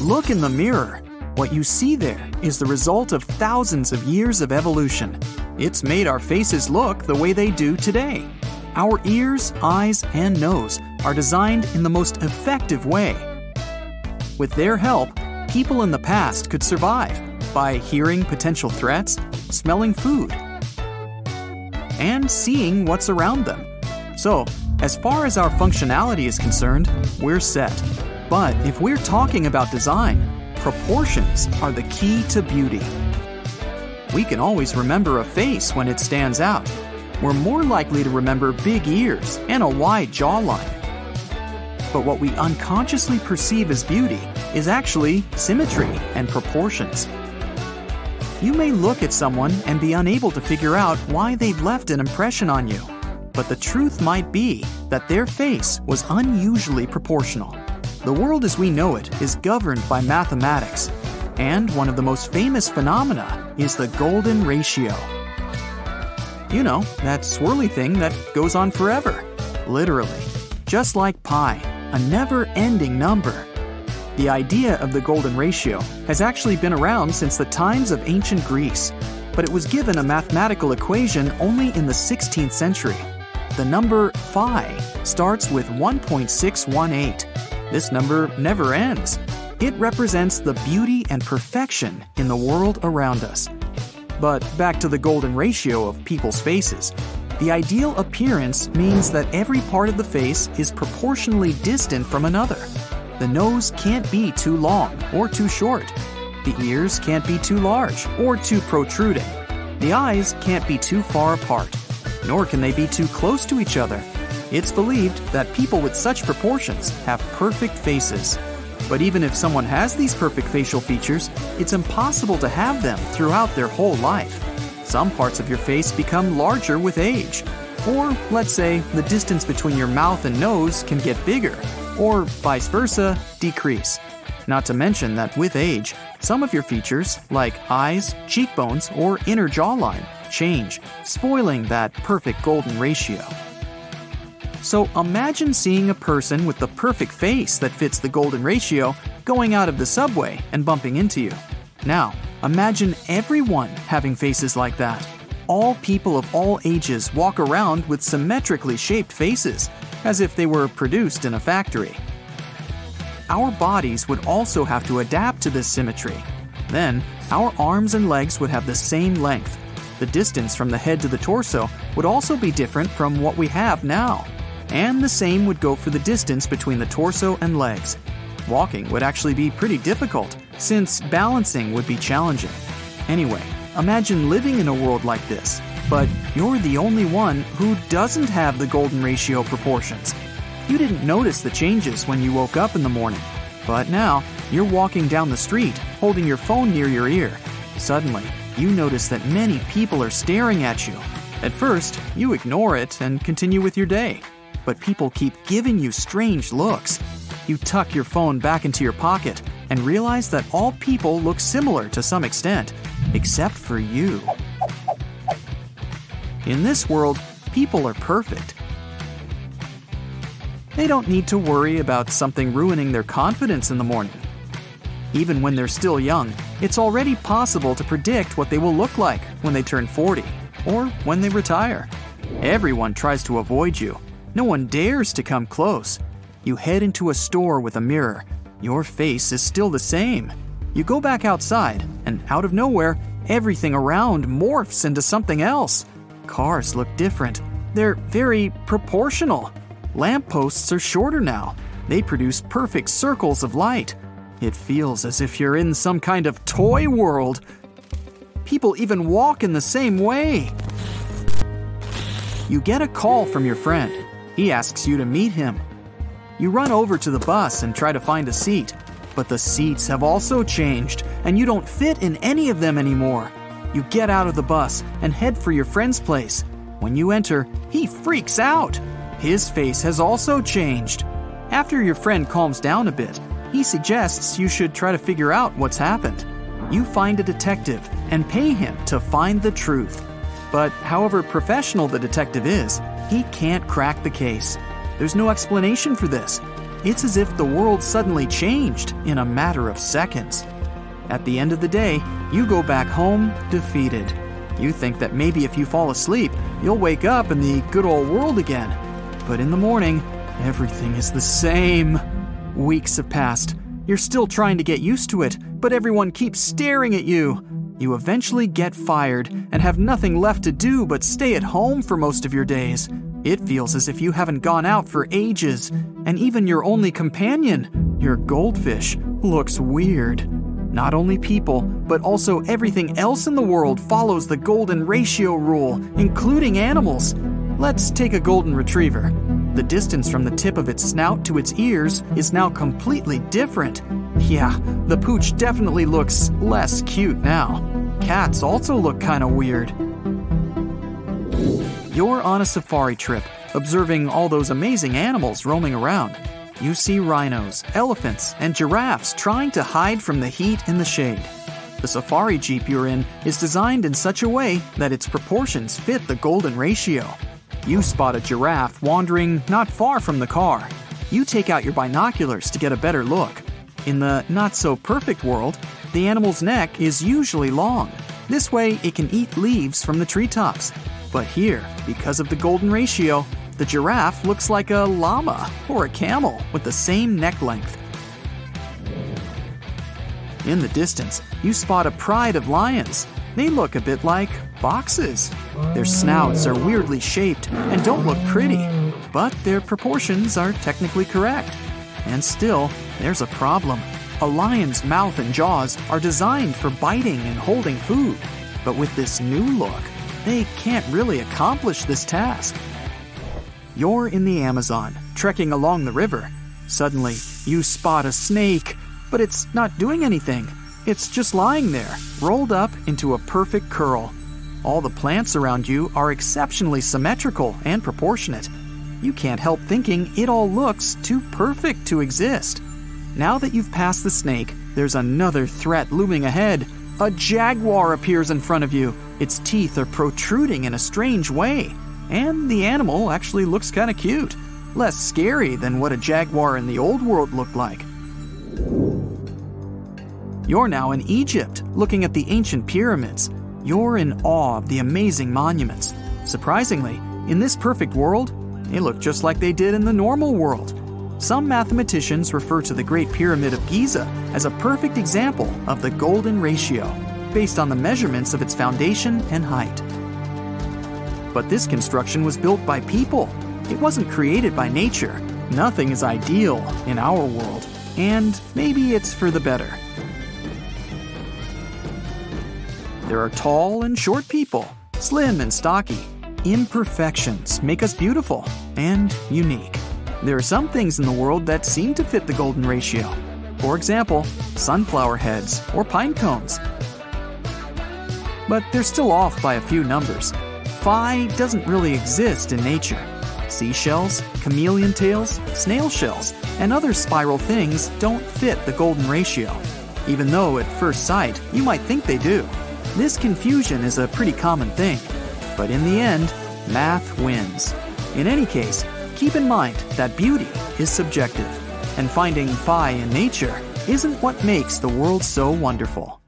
Look in the mirror. What you see there is the result of thousands of years of evolution. It's made our faces look the way they do today. Our ears, eyes, and nose are designed in the most effective way. With their help, people in the past could survive by hearing potential threats, smelling food, and seeing what's around them. So, as far as our functionality is concerned, we're set. But if we're talking about design, proportions are the key to beauty. We can always remember a face when it stands out. We're more likely to remember big ears and a wide jawline. But what we unconsciously perceive as beauty is actually symmetry and proportions. You may look at someone and be unable to figure out why they've left an impression on you. But the truth might be that their face was unusually proportional. The world as we know it is governed by mathematics, and one of the most famous phenomena is the golden ratio. You know, that swirly thing that goes on forever. Literally. Just like pi, a never ending number. The idea of the golden ratio has actually been around since the times of ancient Greece, but it was given a mathematical equation only in the 16th century. The number phi starts with 1.618. This number never ends. It represents the beauty and perfection in the world around us. But back to the golden ratio of people's faces. The ideal appearance means that every part of the face is proportionally distant from another. The nose can't be too long or too short. The ears can't be too large or too protruding. The eyes can't be too far apart, nor can they be too close to each other. It's believed that people with such proportions have perfect faces. But even if someone has these perfect facial features, it's impossible to have them throughout their whole life. Some parts of your face become larger with age. Or, let's say, the distance between your mouth and nose can get bigger, or vice versa, decrease. Not to mention that with age, some of your features, like eyes, cheekbones, or inner jawline, change, spoiling that perfect golden ratio. So imagine seeing a person with the perfect face that fits the golden ratio going out of the subway and bumping into you. Now, imagine everyone having faces like that. All people of all ages walk around with symmetrically shaped faces, as if they were produced in a factory. Our bodies would also have to adapt to this symmetry. Then, our arms and legs would have the same length. The distance from the head to the torso would also be different from what we have now. And the same would go for the distance between the torso and legs. Walking would actually be pretty difficult, since balancing would be challenging. Anyway, imagine living in a world like this but you're the only one who doesn't have the golden ratio proportions. You didn't notice the changes when you woke up in the morning, but now you're walking down the street holding your phone near your ear. Suddenly, you notice that many people are staring at you. At first, you ignore it and continue with your day, but people keep giving you strange looks. You tuck your phone back into your pocket and realize that all people look similar to some extent, except for you. In this world, people are perfect. They don't need to worry about something ruining their confidence in the morning. Even when they're still young, it's already possible to predict what they will look like when they turn 40 or when they retire. Everyone tries to avoid you. No one dares to come close. You head into a store with a mirror. Your face is still the same. You go back outside, and out of nowhere, everything around morphs into something else. Cars look different. They're very proportional. Lampposts are shorter now. They produce perfect circles of light. It feels as if you're in some kind of toy world. People even walk in the same way. You get a call from your friend. He asks you to meet him. You run over to the bus and try to find a seat, but the seats have also changed, and you don't fit in any of them anymore. You get out of the bus and head for your friend's place. When you enter, he freaks out. His face has also changed. After your friend calms down a bit, he suggests you should try to figure out what's happened. You find a detective and pay him to find the truth. But however professional the detective is, he can't crack the case. There's no explanation for this. it's as if the world suddenly changed in a matter of seconds. At the end of the day, you go back home defeated. You think that maybe if you fall asleep, you'll wake up in the good old world again. But in the morning, everything is the same. Weeks have passed. You're still trying to get used to it, but everyone keeps staring at you. You eventually get fired and have nothing left to do but stay at home for most of your days. It feels as if you haven't gone out for ages, and even your only companion, your goldfish, looks weird. Not only people, but also everything else in the world follows the golden ratio rule, including animals. Let's take a golden retriever. The distance from the tip of its snout to its ears is now completely different. Yeah, the pooch definitely looks less cute now. Cats also look kinda weird. You're on a safari trip, observing all those amazing animals roaming around. You see rhinos, elephants, and giraffes trying to hide from the heat in the shade. The safari jeep you're in is designed in such a way that its proportions fit the golden ratio. You spot a giraffe wandering not far from the car. You take out your binoculars to get a better look. In the not so perfect world, the animal's neck is usually long. This way, it can eat leaves from the treetops. But here, because of the golden ratio, the giraffe looks like a llama or a camel with the same neck length. In the distance, you spot a pride of lions. They look a bit like boxes. Their snouts are weirdly shaped and don't look pretty, but their proportions are technically correct. And still, there's a problem. A lion's mouth and jaws are designed for biting and holding food, but with this new look, they can't really accomplish this task. You're in the Amazon, trekking along the river. Suddenly, you spot a snake, but it's not doing anything. It's just lying there, rolled up into a perfect curl. All the plants around you are exceptionally symmetrical and proportionate. You can't help thinking it all looks too perfect to exist. Now that you've passed the snake, there's another threat looming ahead. A jaguar appears in front of you. Its teeth are protruding in a strange way and the animal actually looks kinda cute. Less scary than what a jaguar in the old world looked like. You're now in Egypt, looking at the ancient pyramids. You're in awe of the amazing monuments. Surprisingly, in this perfect world, they look just like they did in the normal world. Some mathematicians refer to the Great Pyramid of Giza as a perfect example of the golden ratio, based on the measurements of its foundation and height. But this construction was built by people. It wasn't created by nature. Nothing is ideal in our world, and maybe it's for the better. There are tall and short people, slim and stocky. Imperfections make us beautiful and unique. There are some things in the world that seem to fit the golden ratio. For example, sunflower heads or pine cones. But they're still off by a few numbers. Phi doesn't really exist in nature. Seashells, chameleon tails, snail shells, and other spiral things don't fit the golden ratio, even though at first sight you might think they do. This confusion is a pretty common thing, but in the end, math wins. In any case, keep in mind that beauty is subjective, and finding phi in nature isn't what makes the world so wonderful.